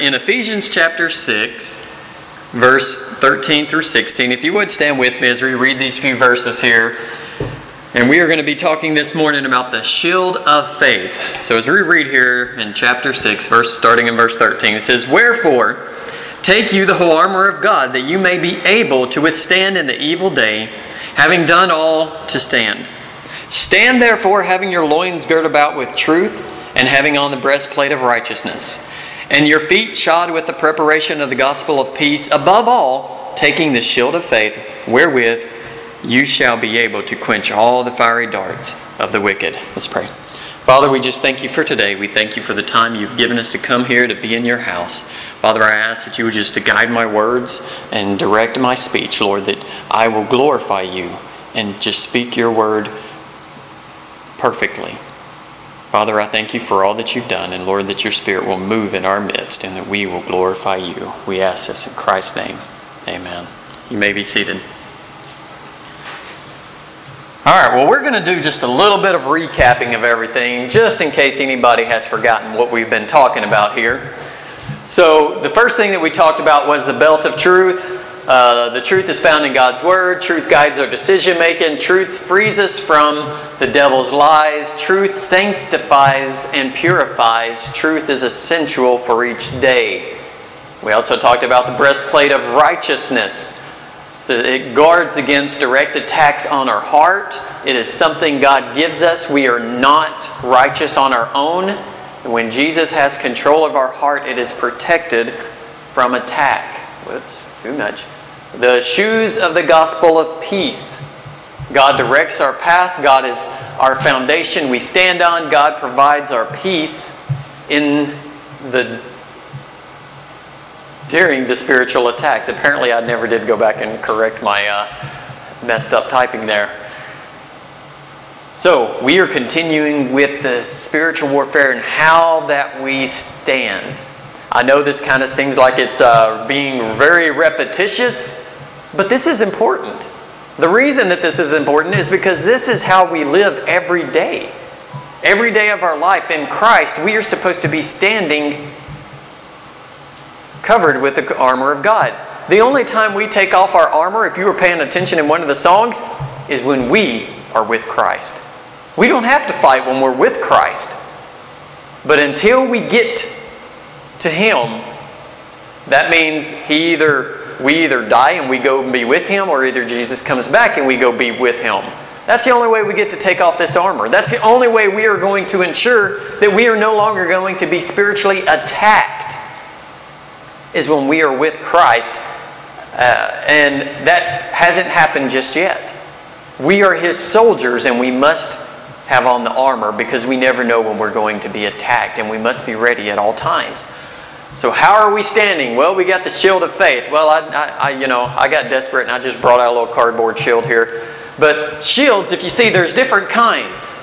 In Ephesians chapter 6, verse 13 through 16, if you would stand with me as we read these few verses here. And we are going to be talking this morning about the shield of faith. So as we read here in chapter 6, verse starting in verse 13, it says, Wherefore, take you the whole armor of God, that you may be able to withstand in the evil day, having done all to stand. Stand therefore, having your loins girt about with truth, and having on the breastplate of righteousness, and your feet shod with the preparation of the gospel of peace, above all, taking the shield of faith, wherewith you shall be able to quench all the fiery darts of the wicked. Let's pray. Father, we just thank you for today. We thank you for the time you've given us to come here to be in your house. Father, I ask that you would just to guide my words and direct my speech, Lord, that I will glorify you and just speak your word perfectly. Father, I thank you for all that you've done, and Lord, that your Spirit will move in our midst and that we will glorify you. We ask this in Christ's name. Amen. You may be seated. All right, well, we're going to do just a little bit of recapping of everything, just in case anybody has forgotten what we've been talking about here. So, the first thing that we talked about was the belt of truth. Uh, the truth is found in God's Word. Truth guides our decision making. Truth frees us from the devil's lies. Truth sanctifies and purifies. Truth is essential for each day. We also talked about the breastplate of righteousness. So it guards against direct attacks on our heart. It is something God gives us. We are not righteous on our own. And when Jesus has control of our heart, it is protected from attack. Whoops, too much. The shoes of the gospel of peace. God directs our path. God is our foundation we stand on. God provides our peace in the during the spiritual attacks. Apparently, I never did go back and correct my uh, messed up typing there. So, we are continuing with the spiritual warfare and how that we stand. I know this kind of seems like it's uh, being very repetitious, but this is important. The reason that this is important is because this is how we live every day. Every day of our life in Christ, we are supposed to be standing covered with the armor of God. The only time we take off our armor, if you were paying attention in one of the songs, is when we are with Christ. We don't have to fight when we're with Christ. But until we get to Him, that means He either we either die and we go and be with Him, or either Jesus comes back and we go be with Him. That's the only way we get to take off this armor. That's the only way we are going to ensure that we are no longer going to be spiritually attacked is when we are with Christ. Uh, and that hasn't happened just yet. We are His soldiers and we must have on the armor because we never know when we're going to be attacked and we must be ready at all times. So how are we standing? Well, we got the shield of faith. Well, I, I, I, you know, I got desperate and I just brought out a little cardboard shield here. But shields, if you see, there's different kinds.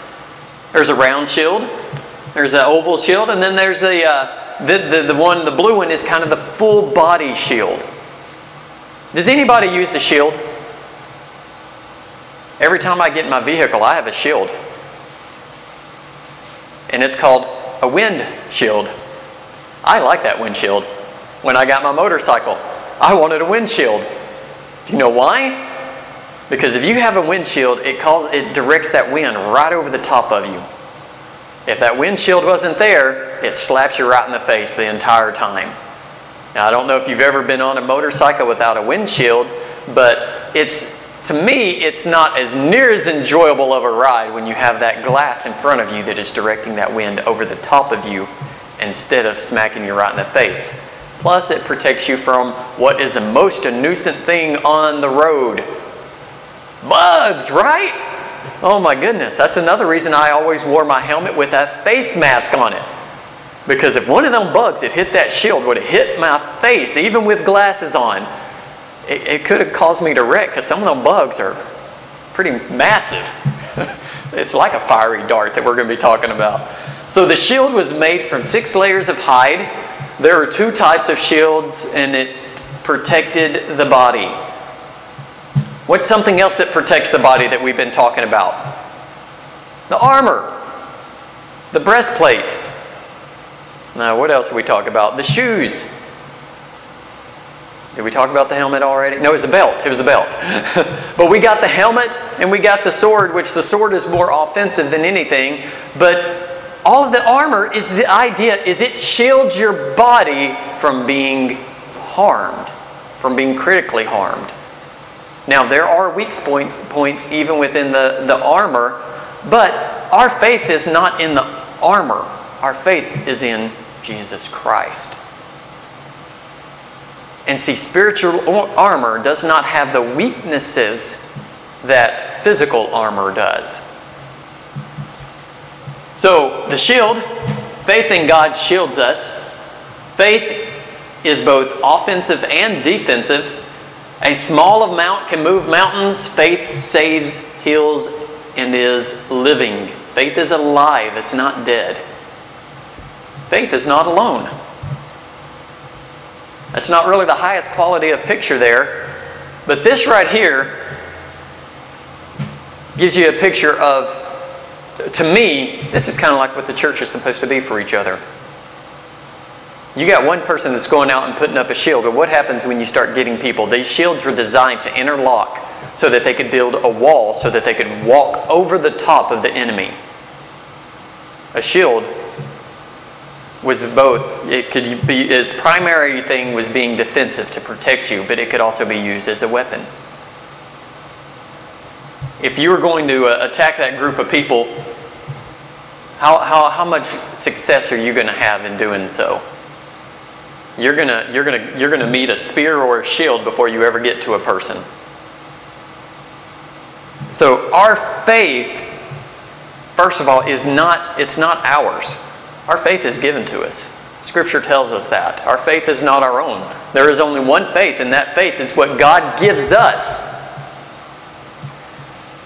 There's a round shield, there's an oval shield, and then there's a uh, the, the, the one, the blue one, is kind of the full body shield. Does anybody use the shield? Every time I get in my vehicle, I have a shield. And it's called a wind shield. I like that windshield. When I got my motorcycle, I wanted a windshield. Do you know why? Because if you have a windshield, it calls it directs that wind right over the top of you. If that windshield wasn't there, it slaps you right in the face the entire time. Now, I don't know if you've ever been on a motorcycle without a windshield, but it's to me, it's not as near as enjoyable of a ride when you have that glass in front of you that is directing that wind over the top of you instead of smacking you right in the face. Plus, it protects you from what is the most a nuisance thing on the road bugs, right? Oh my goodness, that's another reason I always wore my helmet with a face mask on it. Because if one of them bugs had hit that shield, would have hit my face, even with glasses on, it, it could have caused me to wreck because some of them bugs are pretty massive. it's like a fiery dart that we're going to be talking about. So the shield was made from six layers of hide. There are two types of shields, and it protected the body. What's something else that protects the body that we've been talking about? The armor, the breastplate. Now, what else did we talk about? The shoes. Did we talk about the helmet already? No, it was the belt. It was the belt. but we got the helmet and we got the sword, which the sword is more offensive than anything. But all of the armor is the idea is it shields your body from being harmed, from being critically harmed. Now there are weak point, points even within the, the armor, but our faith is not in the armor. Our faith is in Jesus Christ. And see, spiritual armor does not have the weaknesses that physical armor does. So, the shield, faith in God shields us. Faith is both offensive and defensive. A small amount can move mountains. Faith saves, heals, and is living. Faith is alive, it's not dead. Faith is not alone. That's not really the highest quality of picture there. But this right here gives you a picture of, to me, this is kind of like what the church is supposed to be for each other. You got one person that's going out and putting up a shield, but what happens when you start getting people? These shields were designed to interlock so that they could build a wall so that they could walk over the top of the enemy. A shield was both it could be its primary thing was being defensive to protect you but it could also be used as a weapon if you were going to uh, attack that group of people how, how, how much success are you going to have in doing so you're going to you're going to you're going to meet a spear or a shield before you ever get to a person so our faith first of all is not it's not ours our faith is given to us. Scripture tells us that. Our faith is not our own. There is only one faith, and that faith is what God gives us.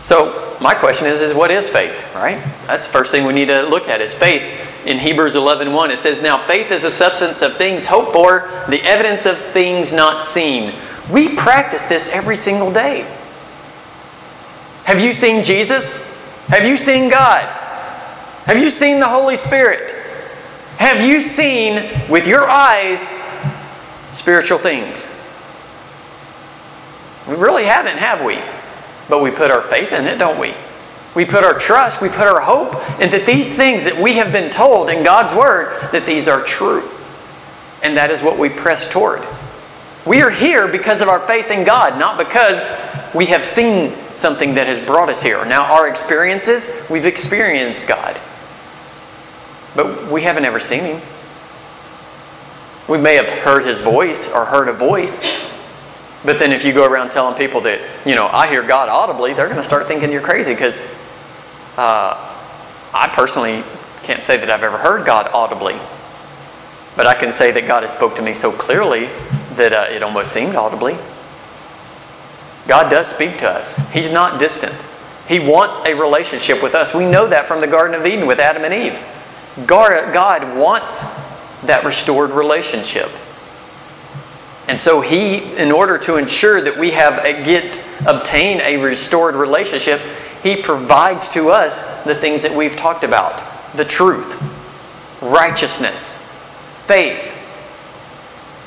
So, my question is, is what is faith, right? That's the first thing we need to look at is faith. In Hebrews 11.1, 1, it says, Now faith is the substance of things hoped for, the evidence of things not seen. We practice this every single day. Have you seen Jesus? Have you seen God? Have you seen the Holy Spirit? Have you seen with your eyes spiritual things? We really haven't, have we? But we put our faith in it, don't we? We put our trust, we put our hope in that these things that we have been told in God's Word, that these are true. And that is what we press toward. We are here because of our faith in God, not because we have seen something that has brought us here. Now, our experiences, we've experienced God. But we haven't ever seen him. We may have heard his voice or heard a voice. But then if you go around telling people that, you know, I hear God audibly, they're going to start thinking you're crazy because uh, I personally can't say that I've ever heard God audibly. But I can say that God has spoke to me so clearly that uh, it almost seemed audibly. God does speak to us. He's not distant. He wants a relationship with us. We know that from the Garden of Eden with Adam and Eve. God wants that restored relationship. And so he, in order to ensure that we have a, get obtain a restored relationship, he provides to us the things that we've talked about: the truth, righteousness, faith.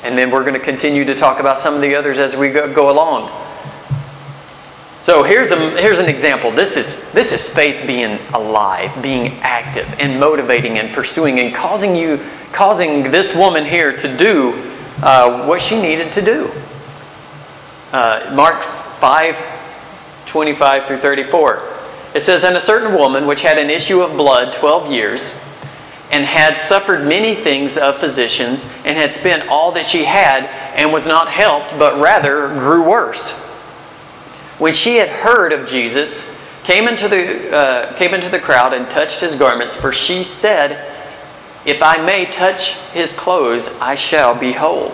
And then we're going to continue to talk about some of the others as we go, go along. So here's, a, here's an example. This is, this is faith being alive, being active, and motivating and pursuing and causing you, causing this woman here to do uh, what she needed to do. Uh, Mark 5, 25 through 34. It says, And a certain woman which had an issue of blood 12 years, and had suffered many things of physicians, and had spent all that she had, and was not helped, but rather grew worse when she had heard of Jesus, came into the, uh, came into the crowd and touched his garments, for she said, If I may touch his clothes, I shall be whole.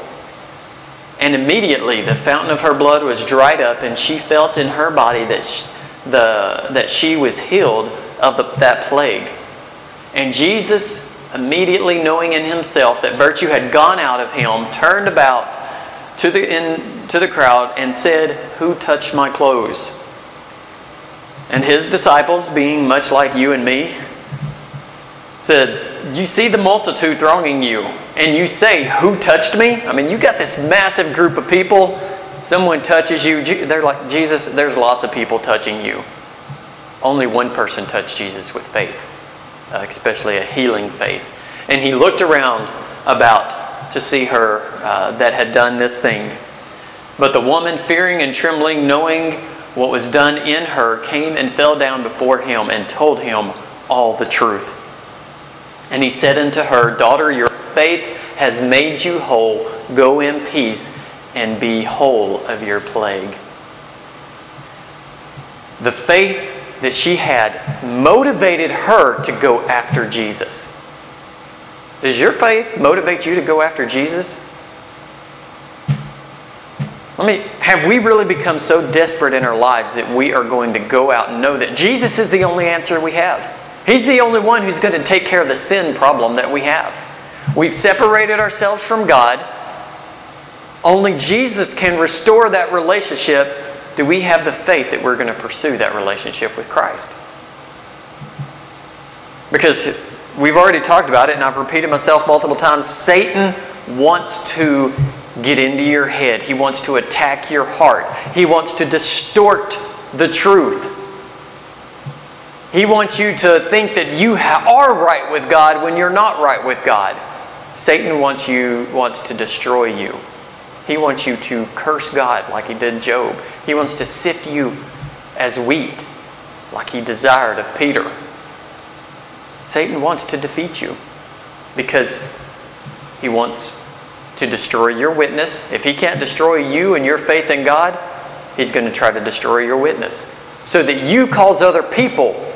And immediately the fountain of her blood was dried up, and she felt in her body that she, the, that she was healed of the, that plague. And Jesus, immediately knowing in himself that virtue had gone out of him, turned about to the, in, to the crowd and said, Who touched my clothes? And his disciples, being much like you and me, said, you see the multitude thronging you, and you say, Who touched me? I mean, you got this massive group of people. Someone touches you. They're like, Jesus, there's lots of people touching you. Only one person touched Jesus with faith, uh, especially a healing faith. And he looked around about to see her uh, that had done this thing. But the woman, fearing and trembling, knowing what was done in her, came and fell down before him and told him all the truth. And he said unto her, Daughter, your faith has made you whole. Go in peace and be whole of your plague. The faith that she had motivated her to go after Jesus. Does your faith motivate you to go after Jesus? Let me, have we really become so desperate in our lives that we are going to go out and know that Jesus is the only answer we have? He's the only one who's going to take care of the sin problem that we have. We've separated ourselves from God. Only Jesus can restore that relationship. Do we have the faith that we're going to pursue that relationship with Christ? Because we've already talked about it, and I've repeated myself multiple times. Satan wants to get into your head, he wants to attack your heart, he wants to distort the truth. He wants you to think that you are right with God when you're not right with God. Satan wants you wants to destroy you. He wants you to curse God like he did Job. He wants to sift you as wheat like he desired of Peter. Satan wants to defeat you because he wants to destroy your witness. If he can't destroy you and your faith in God, he's going to try to destroy your witness so that you cause other people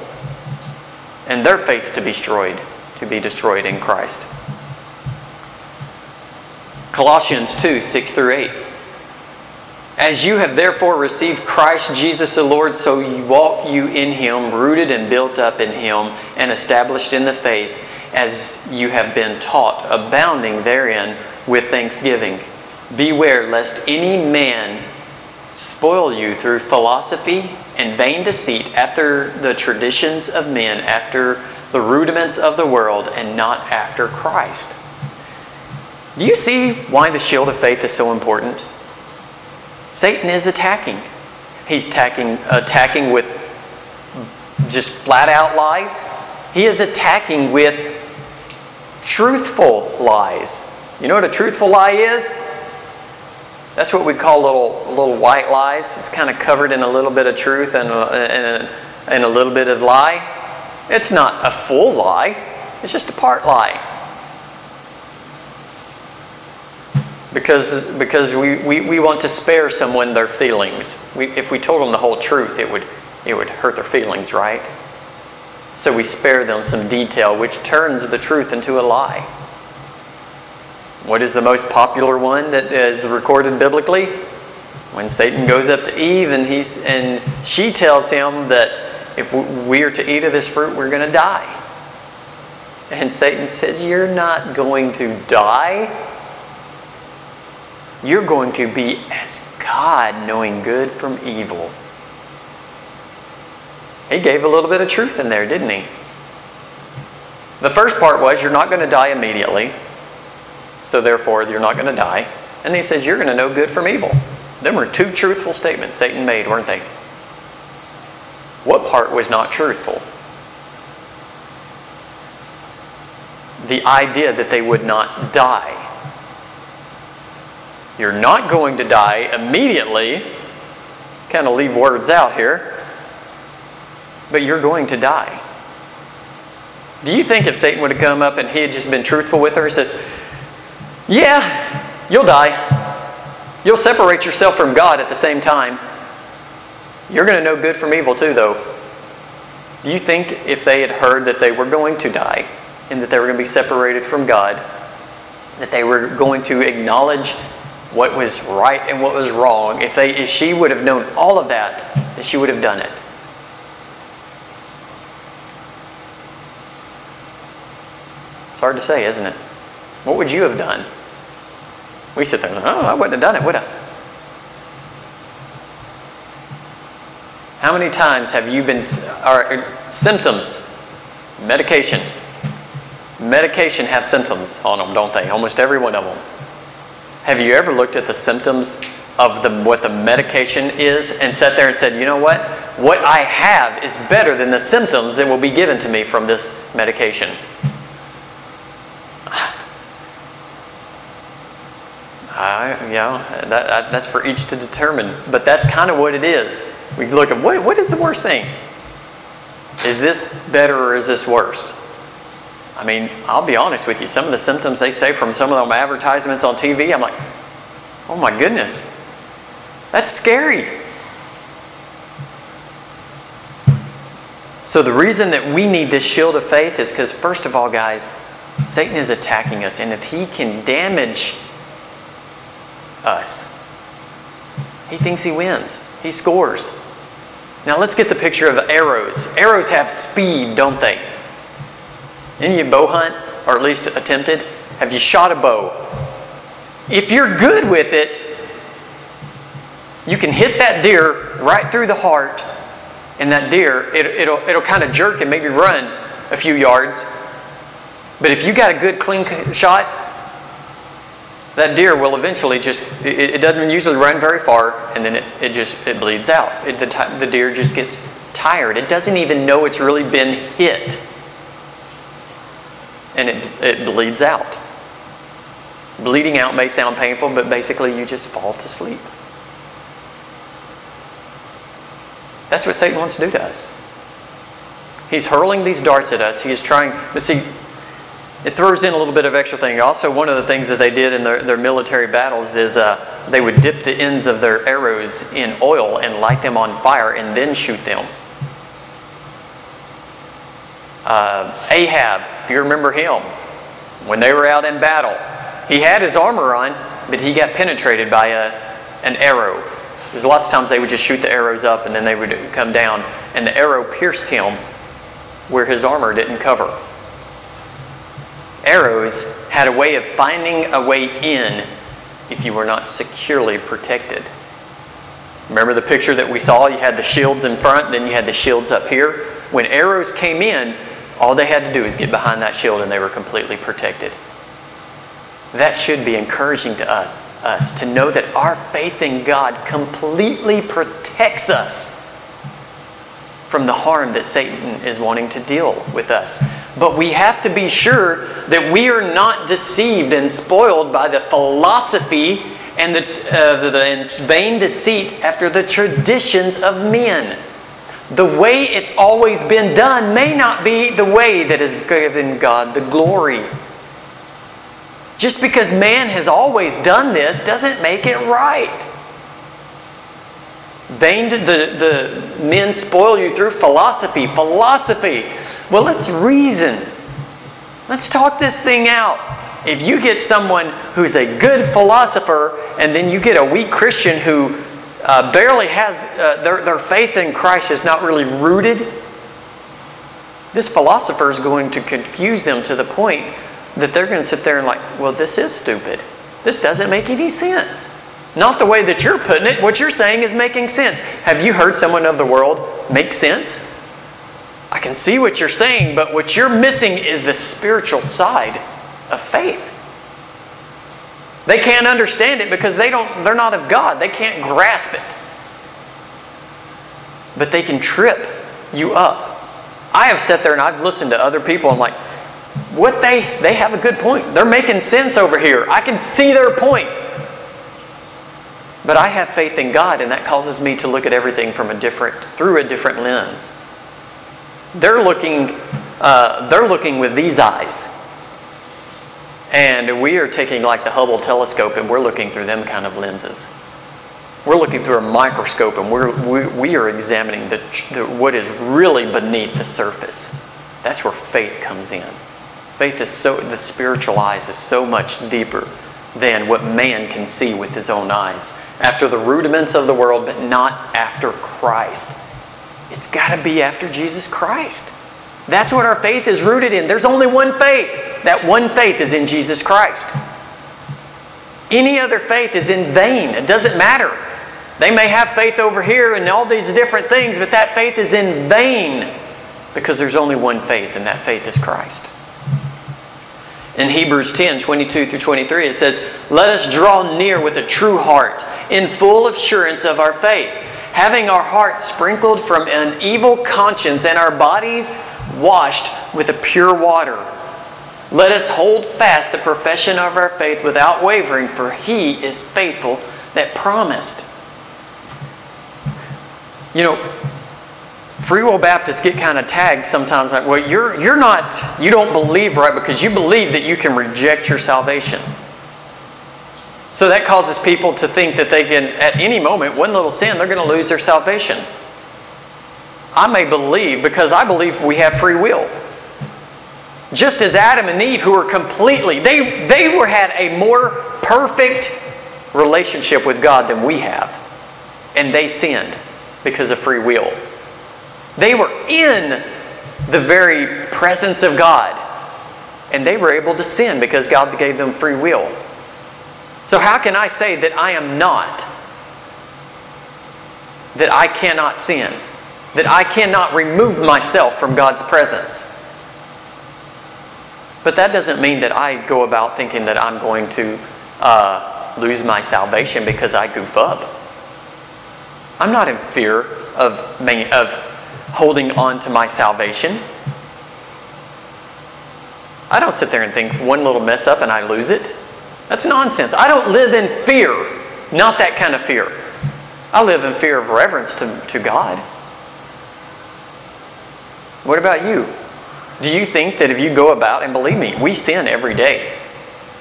and their faith to be destroyed, to be destroyed in Christ. Colossians 2 6 through 8. As you have therefore received Christ Jesus the Lord, so you walk you in him, rooted and built up in him, and established in the faith, as you have been taught, abounding therein with thanksgiving. Beware lest any man spoil you through philosophy and vain deceit after the traditions of men, after the rudiments of the world, and not after Christ. Do you see why the shield of faith is so important? Satan is attacking. He's attacking, attacking with just flat out lies. He is attacking with truthful lies. You know what a truthful lie is? That's what we call little little white lies. It's kind of covered in a little bit of truth and a, and a, and a little bit of lie. It's not a full lie. It's just a part lie. Because, because we, we, we want to spare someone their feelings. We, if we told them the whole truth, it would, it would hurt their feelings, right? So we spare them some detail, which turns the truth into a lie. What is the most popular one that is recorded biblically? When Satan goes up to Eve and he's and she tells him that if we are to eat of this fruit, we're going to die. And Satan says, You're not going to die. You're going to be as God, knowing good from evil. He gave a little bit of truth in there, didn't he? The first part was, You're not going to die immediately so therefore you're not going to die. And he says, You're going to know good from evil. Them were two truthful statements Satan made, weren't they? What part was not truthful? The idea that they would not die. You're not going to die immediately. Kind of leave words out here. But you're going to die. Do you think if Satan would have come up and he had just been truthful with her, he says, yeah, you'll die. You'll separate yourself from God at the same time. You're going to know good from evil too, though. Do you think if they had heard that they were going to die and that they were going to be separated from God, that they were going to acknowledge what was right and what was wrong, if, they, if she would have known all of that, that she would have done it? It's hard to say, isn't it? What would you have done? We sit there and go, oh, I wouldn't have done it, would I? How many times have you been, or er, symptoms, medication, Medication have symptoms on them, don't they? Almost every one of them. Have you ever looked at the symptoms of the, what the medication is and sat there and said, you know what? What I have is better than the symptoms that will be given to me from this medication. I, you know, that, that's for each to determine. But that's kind of what it is. We look at what, what is the worst thing? Is this better or is this worse? I mean, I'll be honest with you. Some of the symptoms they say from some of them advertisements on TV, I'm like, oh my goodness, that's scary. So, the reason that we need this shield of faith is because, first of all, guys, Satan is attacking us. And if he can damage us, he thinks he wins, he scores. Now, let's get the picture of arrows. Arrows have speed, don't they? Any of you bow hunt, or at least attempted? Have you shot a bow? If you're good with it, you can hit that deer right through the heart, and that deer, it, it'll, it'll kind of jerk and maybe run a few yards. But if you got a good clean shot, that deer will eventually just, it, it doesn't usually run very far, and then it, it just, it bleeds out. It, the, the deer just gets tired. It doesn't even know it's really been hit. And it, it bleeds out. Bleeding out may sound painful, but basically you just fall to sleep. That's what Satan wants to do to us. He's hurling these darts at us. He is trying, but see, it throws in a little bit of extra thing. Also, one of the things that they did in their, their military battles is uh, they would dip the ends of their arrows in oil and light them on fire and then shoot them. Uh, Ahab, if you remember him, when they were out in battle, he had his armor on, but he got penetrated by a, an arrow. There's lots of times they would just shoot the arrows up and then they would come down, and the arrow pierced him where his armor didn't cover. Arrows had a way of finding a way in if you were not securely protected. Remember the picture that we saw? You had the shields in front, then you had the shields up here. When arrows came in, all they had to do was get behind that shield and they were completely protected. That should be encouraging to us to know that our faith in God completely protects us from the harm that Satan is wanting to deal with us. But we have to be sure that we are not deceived and spoiled by the philosophy and the, uh, the, vain deceit after the traditions of men. The way it's always been done may not be the way that has given God the glory. Just because man has always done this doesn't make it right. Vain the, the men spoil you through philosophy. Philosophy. Well, let's reason. Let's talk this thing out. If you get someone who's a good philosopher and then you get a weak Christian who uh, barely has uh, their, their faith in Christ is not really rooted, this philosopher is going to confuse them to the point that they're going to sit there and like, well, this is stupid. This doesn't make any sense. Not the way that you're putting it. What you're saying is making sense. Have you heard someone of the world make sense? I can see what you're saying, but what you're missing is the spiritual side of faith. They can't understand it because they don't they're not of God. They can't grasp it. But they can trip you up. I have sat there and I've listened to other people and like, what they they have a good point. They're making sense over here. I can see their point. But I have faith in God, and that causes me to look at everything from a different through a different lens. They're looking uh, they're looking with these eyes. And we are taking like the Hubble telescope and we're looking through them kind of lenses. We're looking through a microscope and we're, we, we are examining the, the, what is really beneath the surface. That's where faith comes in. Faith is so, the spiritual eyes is so much deeper than what man can see with his own eyes. After the rudiments of the world, but not after Christ. It's got to be after Jesus Christ. That's what our faith is rooted in. There's only one faith. That one faith is in Jesus Christ. Any other faith is in vain. It doesn't matter. They may have faith over here and all these different things, but that faith is in vain because there's only one faith, and that faith is Christ. In Hebrews 10 22 through 23, it says, Let us draw near with a true heart, in full assurance of our faith, having our hearts sprinkled from an evil conscience and our bodies washed with a pure water. Let us hold fast the profession of our faith without wavering, for he is faithful that promised. You know, Free Will Baptists get kind of tagged sometimes like, well, you're, you're not, you don't believe right because you believe that you can reject your salvation. So that causes people to think that they can, at any moment, one little sin, they're going to lose their salvation. I may believe because I believe we have free will. Just as Adam and Eve, who were completely, they, they were had a more perfect relationship with God than we have. And they sinned because of free will. They were in the very presence of God. And they were able to sin because God gave them free will. So, how can I say that I am not? That I cannot sin? That I cannot remove myself from God's presence? But that doesn't mean that I go about thinking that I'm going to uh, lose my salvation because I goof up. I'm not in fear of, of holding on to my salvation. I don't sit there and think one little mess up and I lose it. That's nonsense. I don't live in fear, not that kind of fear. I live in fear of reverence to, to God. What about you? Do you think that if you go about, and believe me, we sin every day.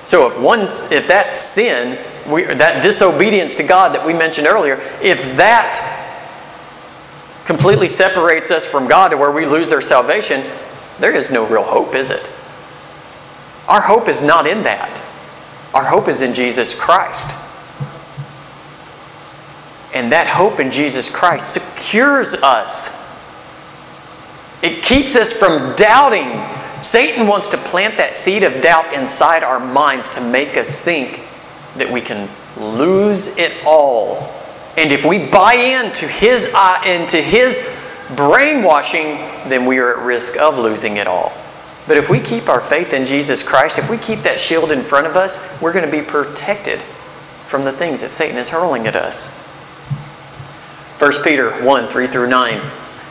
So if one, if that sin, we, that disobedience to God that we mentioned earlier, if that completely separates us from God to where we lose our salvation, there is no real hope, is it? Our hope is not in that. Our hope is in Jesus Christ. And that hope in Jesus Christ secures us. It keeps us from doubting. Satan wants to plant that seed of doubt inside our minds to make us think that we can lose it all and if we buy into his, uh, into his brainwashing, then we are at risk of losing it all. But if we keep our faith in Jesus Christ, if we keep that shield in front of us, we're going to be protected from the things that Satan is hurling at us. 1 Peter 1 3 through 9.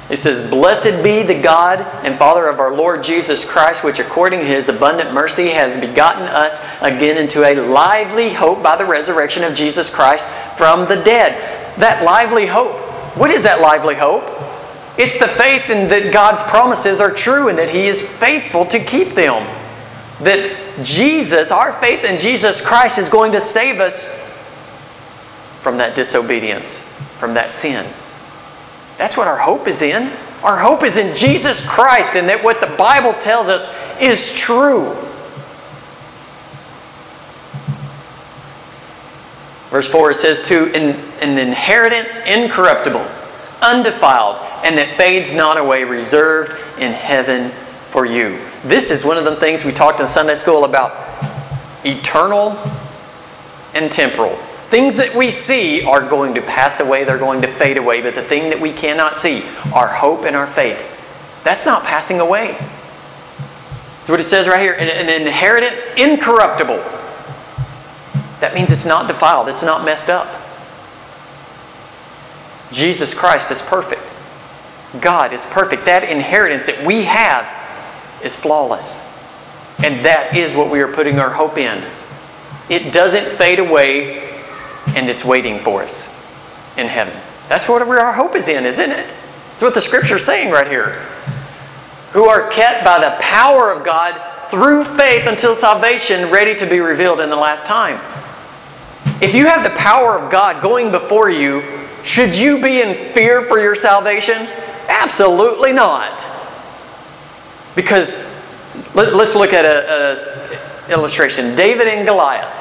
It says, Blessed be the God and Father of our Lord Jesus Christ, which according to his abundant mercy has begotten us again into a lively hope by the resurrection of Jesus Christ from the dead. That lively hope. What is that lively hope? It's the faith in that God's promises are true and that he is faithful to keep them. That Jesus, our faith in Jesus Christ, is going to save us from that disobedience, from that sin. That's what our hope is in. Our hope is in Jesus Christ and that what the Bible tells us is true. Verse 4 it says, To an, an inheritance incorruptible, undefiled, and that fades not away, reserved in heaven for you. This is one of the things we talked in Sunday school about eternal and temporal. Things that we see are going to pass away, they're going to fade away, but the thing that we cannot see, our hope and our faith, that's not passing away. That's what it says right here an, inheritance incorruptible. That means it's not defiled, it's not messed up. Jesus Christ is perfect. God is perfect. That inheritance that we have is flawless. And that is what we are putting our hope in. It doesn't fade away and it's waiting for us in heaven. That's what our hope is in, isn't it? That's what the scripture is saying right here. Who are kept by the power of God through faith until salvation, ready to be revealed in the last time. If you have the power of God going before you, should you be in fear for your salvation? Absolutely not. Because let, us look at an illustration David and Goliath.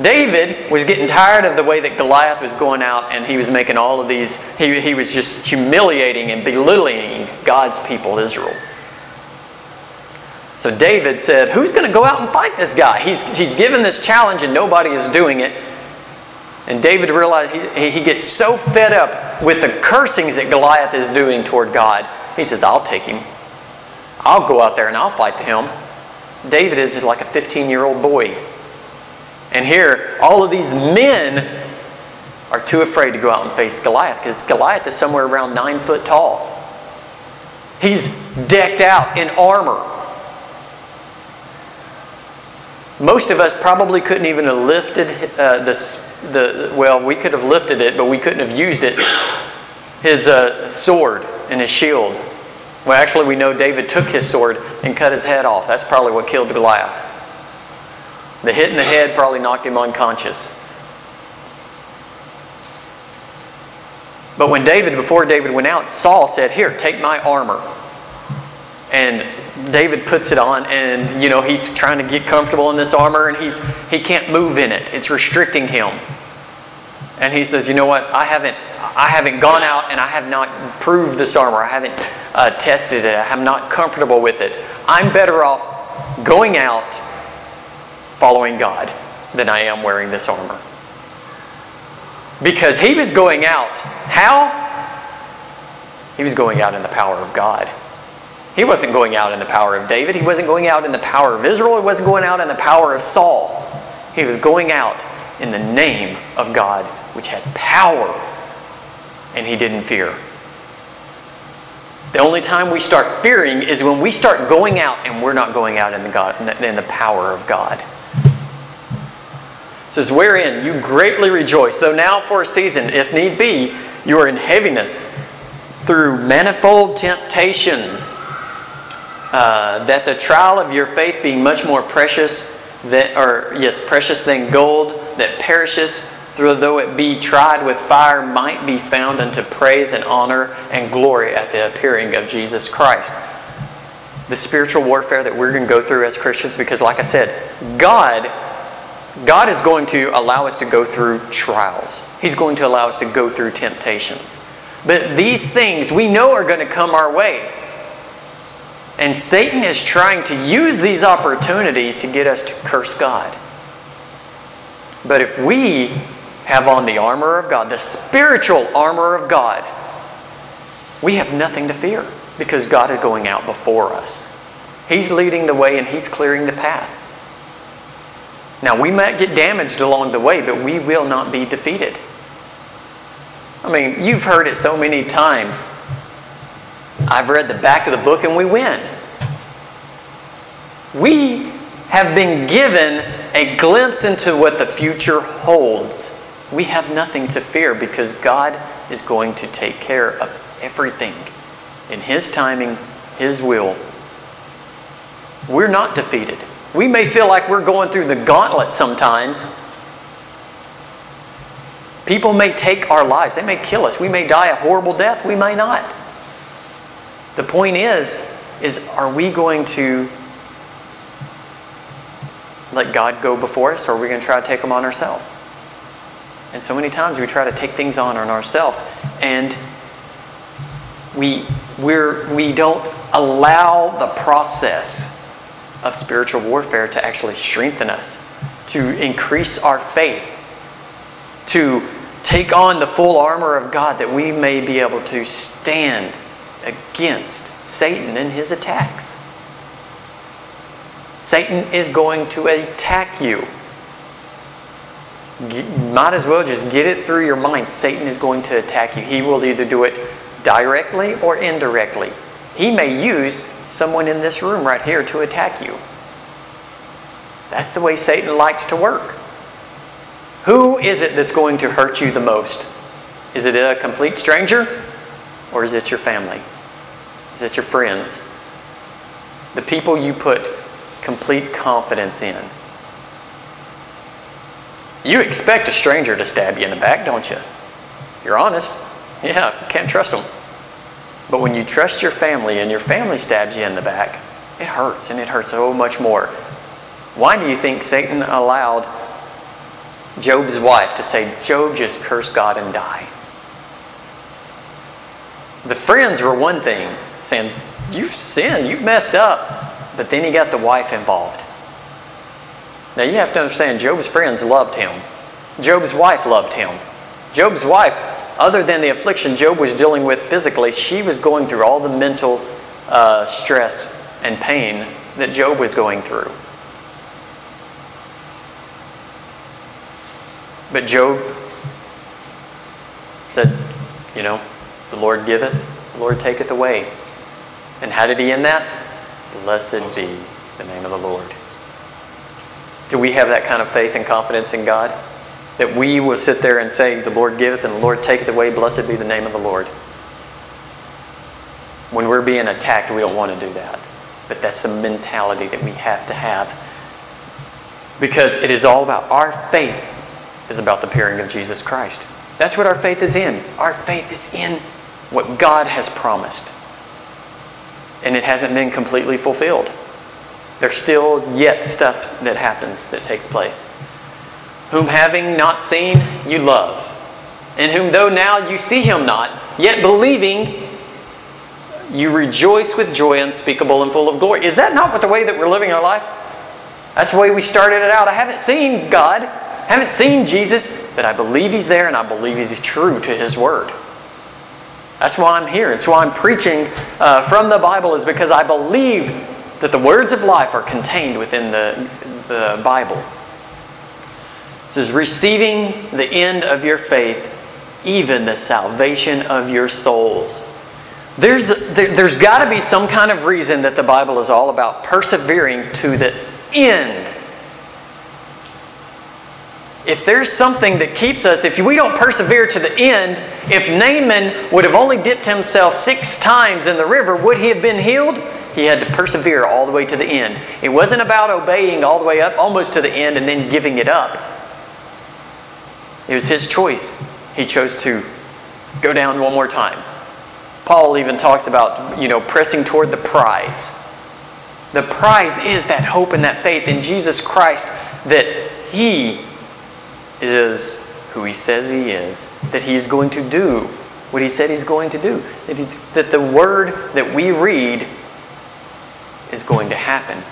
David was getting tired of the way that Goliath was going out and he was making all of these, he, he was just humiliating and belittling God's people, Israel. So David said, Who's going to go out and fight this guy? He's, he's given this challenge and nobody is doing it. And David realized he, he gets so fed up with the cursings that Goliath is doing toward God. He says, I'll take him. I'll go out there and I'll fight him. David is like a 15 year old boy. And here, all of these men are too afraid to go out and face Goliath because Goliath is somewhere around nine foot tall. He's decked out in armor. Most of us probably couldn't even have lifted uh, this, the, well, we could have lifted it, but we couldn't have used it, his uh, sword and his shield. Well, actually, we know David took his sword and cut his head off. That's probably what killed Goliath. The hit in the head probably knocked him unconscious. But when David, before David went out, Saul said, Here, take my armor. And David puts it on, and you know, he's trying to get comfortable in this armor, and he's he can't move in it. It's restricting him. And he says, You know what? I haven't I haven't gone out and I have not proved this armor. I haven't uh, tested it. I'm not comfortable with it. I'm better off going out following God than I am wearing this armor. Because he was going out. How? He was going out in the power of God. He wasn't going out in the power of David. He wasn't going out in the power of Israel. He wasn't going out in the power of Saul. He was going out in the name of God, which had power, and he didn't fear. The only time we start fearing is when we start going out and we're not going out in the, God, in the power of God It says, Wherein you greatly rejoice, though now for a season, if need be, you are in heaviness through manifold temptations, uh, that the trial of your faith being much more precious than, or yes, precious than gold that perishes, though it be tried with fire, might be found unto praise and honor and glory at the appearing of Jesus Christ. The spiritual warfare that we're going to go through as Christians, because like I said, God God is going to allow us to go through trials. He's going to allow us to go through temptations. But these things we know are going to come our way. And Satan is trying to use these opportunities to get us to curse God. But if we have on the armor of God, the spiritual armor of God, we have nothing to fear because God is going out before us. He's leading the way and He's clearing the path. Now, we might get damaged along the way, but we will not be defeated. I mean, you've heard it so many times. I've read the back of the book and we win. We have been given a glimpse into what the future holds. We have nothing to fear because God is going to take care of everything in His timing, His will. We're not defeated. We may feel like we're going through the gauntlet sometimes. People may take our lives, they may kill us. We may die a horrible death, we may not. The point is, is are we going to let God go before us or are we going to try to take them on ourselves? And so many times we try to take things on on ourselves and we we're we don't allow the process of spiritual warfare to actually strengthen us, to increase our faith, to take on the full armor of God that we may be able to stand against Satan and his attacks. Satan is going to attack you. Might as well just get it through your mind. Satan is going to attack you. He will either do it directly or indirectly. He may use someone in this room right here to attack you. That's the way Satan likes to work. Who is it that's going to hurt you the most? Is it a complete stranger? Or is it your family? Is it your friends? The people you put complete confidence in. You expect a stranger to stab you in the back, don't you? If you're honest, yeah, can't trust them. But when you trust your family and your family stabs you in the back, it hurts and it hurts so much more. Why do you think Satan allowed Job's wife to say, Job, just curse God and die? The friends were one thing, saying, You've sinned, you've messed up. But then he got the wife involved. Now you have to understand, Job's friends loved him. Job's wife loved him. Job's wife other than the affliction Job was dealing with physically, she was going through all the mental uh, stress and pain that Job was going through. But Job said, You know, the Lord giveth, the Lord taketh away. And how did he end that? Blessed be the name of the Lord. Do we have that kind of faith and confidence in God? That we will sit there and say, The Lord giveth and the Lord taketh away, blessed be the name of the Lord. When we're being attacked, we don't want to do that. But that's the mentality that we have to have. Because it is all about our faith is about the appearing of Jesus Christ. That's what our faith is in. Our faith is in what God has promised. And it hasn't been completely fulfilled. There's still yet stuff that happens that takes place. Whom having not seen, you love. And whom though now you see him not, yet believing, you rejoice with joy unspeakable and full of glory. Is that not what the way that we're living our life? That's the way we started it out. I haven't seen God, haven't seen Jesus, but I believe He's there and I believe He's true to His Word. That's why I'm here. It's why I'm preaching uh, from the Bible, is because I believe that the words of life are contained within the, the Bible. This is receiving the end of your faith, even the salvation of your souls. There's, there, there's got to be some kind of reason that the Bible is all about persevering to the end. If there's something that keeps us, if we don't persevere to the end, if Naaman would have only dipped himself six times in the river, would he have been healed? He had to persevere all the way to the end. It wasn't about obeying all the way up, almost to the end, and then giving it up. It was his choice. He chose to go down one more time. Paul even talks about, you know, pressing toward the prize. The prize is that hope and that faith in Jesus Christ that He is who He says He is, that He's going to do what He said He's going to do, that, that the Word that we read is going to happen.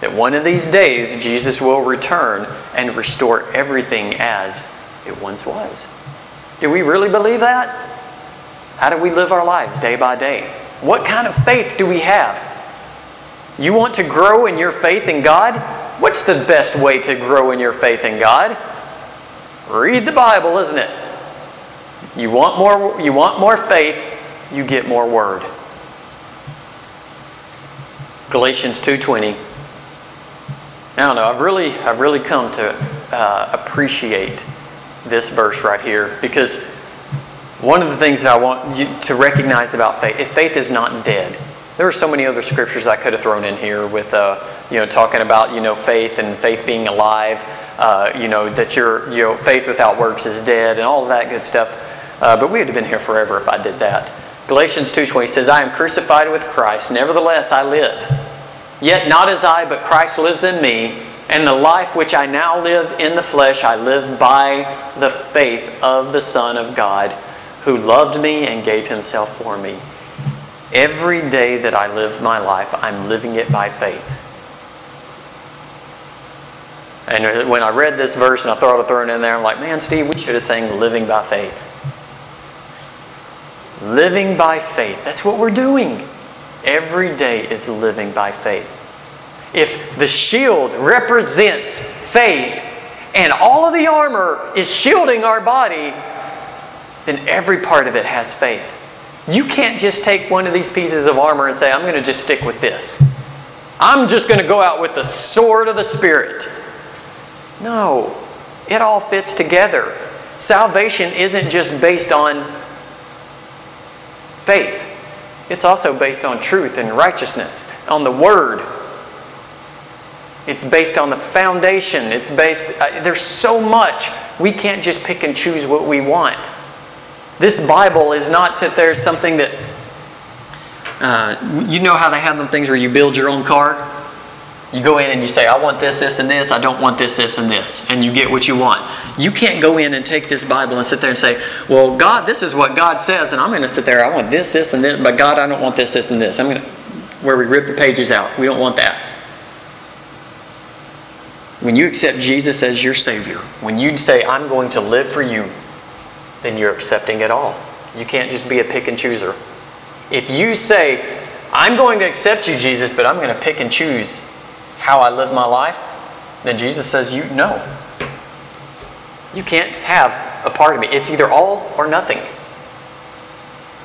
That one of these days Jesus will return and restore everything as it once was. Do we really believe that? How do we live our lives day by day? What kind of faith do we have? You want to grow in your faith in God? What's the best way to grow in your faith in God? Read the Bible, isn't it? You want more you want more faith, you get more word. Galatians 2:20 I don't know. I've really, I've really come to uh, appreciate this verse right here because one of the things that I want you to recognize about faith, if faith is not dead, there are so many other scriptures I could have thrown in here with, uh, you know, talking about, you know, faith and faith being alive, uh, you know, that your, you know, faith without works is dead and all of that good stuff. Uh, but we would have been here forever if I did that. Galatians 2.20 says, I am crucified with Christ, nevertheless I live. Yet not as I, but Christ lives in me, and the life which I now live in the flesh, I live by the faith of the Son of God who loved me and gave himself for me. Every day that I live my life, I'm living it by faith. And when I read this verse and I thought of throwing it in there, I'm like, man, Steve, we should have sang Living by Faith. Living by faith. That's what we're doing. Every day is living by faith. If the shield represents faith and all of the armor is shielding our body, then every part of it has faith. You can't just take one of these pieces of armor and say, I'm going to just stick with this. I'm just going to go out with the sword of the Spirit. No, it all fits together. Salvation isn't just based on faith, it's also based on truth and righteousness, on the Word. It's based on the foundation. It's based, uh, there's so much. We can't just pick and choose what we want. This Bible is not sit there something that uh, you know how they have them things where you build your own car. You go in and you say, I want this, this, and this. I don't want this, this, and this. And you get what you want. You can't go in and take this Bible and sit there and say, Well, God, this is what God says, and I'm going to sit there. I want this, this, and this. But God, I don't want this, this, and this. I'm going to, where we rip the pages out. We don't want that. When you accept Jesus as your Savior, when you say, I'm going to live for you, then you're accepting it all. You can't just be a pick and chooser. If you say, I'm going to accept you, Jesus, but I'm going to pick and choose how I live my life, then Jesus says, You no. You can't have a part of me. It's either all or nothing.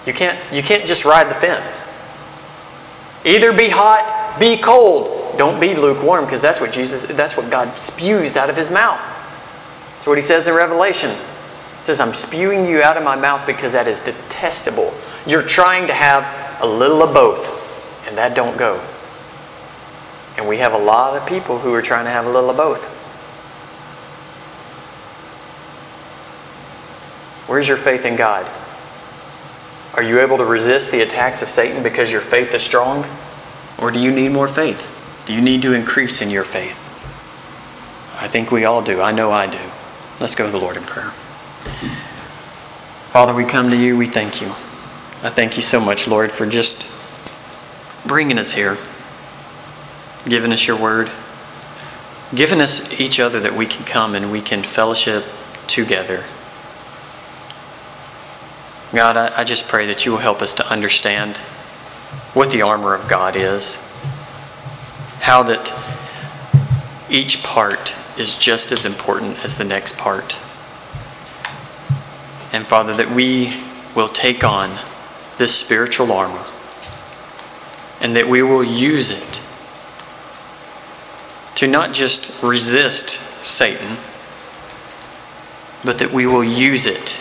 You can't, you can't just ride the fence. Either be hot, be cold. Don't be lukewarm, because that's what Jesus, that's what God spews out of his mouth. That's what he says in Revelation. He says, I'm spewing you out of my mouth because that is detestable. You're trying to have a little of both, and that don't go. And we have a lot of people who are trying to have a little of both. Where's your faith in God? Are you able to resist the attacks of Satan because your faith is strong? Or do you need more faith? Do you need to increase in your faith? I think we all do. I know I do. Let's go to the Lord in prayer. Father, we come to you. We thank you. I thank you so much, Lord, for just bringing us here, giving us your word, given us each other that we can come and we can fellowship together. God, I, I just pray that you will help us to understand what the armor of God is, how that each part is just as important as the next part. And Father, that we will take on this spiritual armor and that we will use it to not just resist Satan, but that we will use it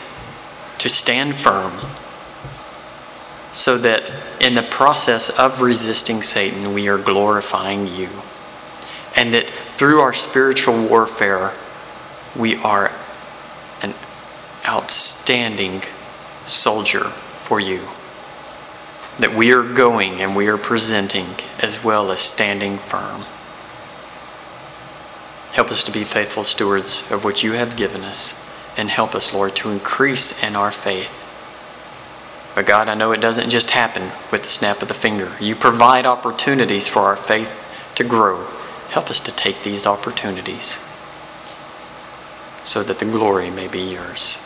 to stand firm so that in the process of resisting Satan, we are glorifying you. And that through our spiritual warfare, we are an outstanding soldier for you. That we are going and we are presenting as well as standing firm. Help us to be faithful stewards of what you have given us and help us, Lord, to increase in our faith. But God, I know it doesn't just happen with the snap of the finger. You provide opportunities for our faith to grow. Help us to take these opportunities so that the glory may be yours.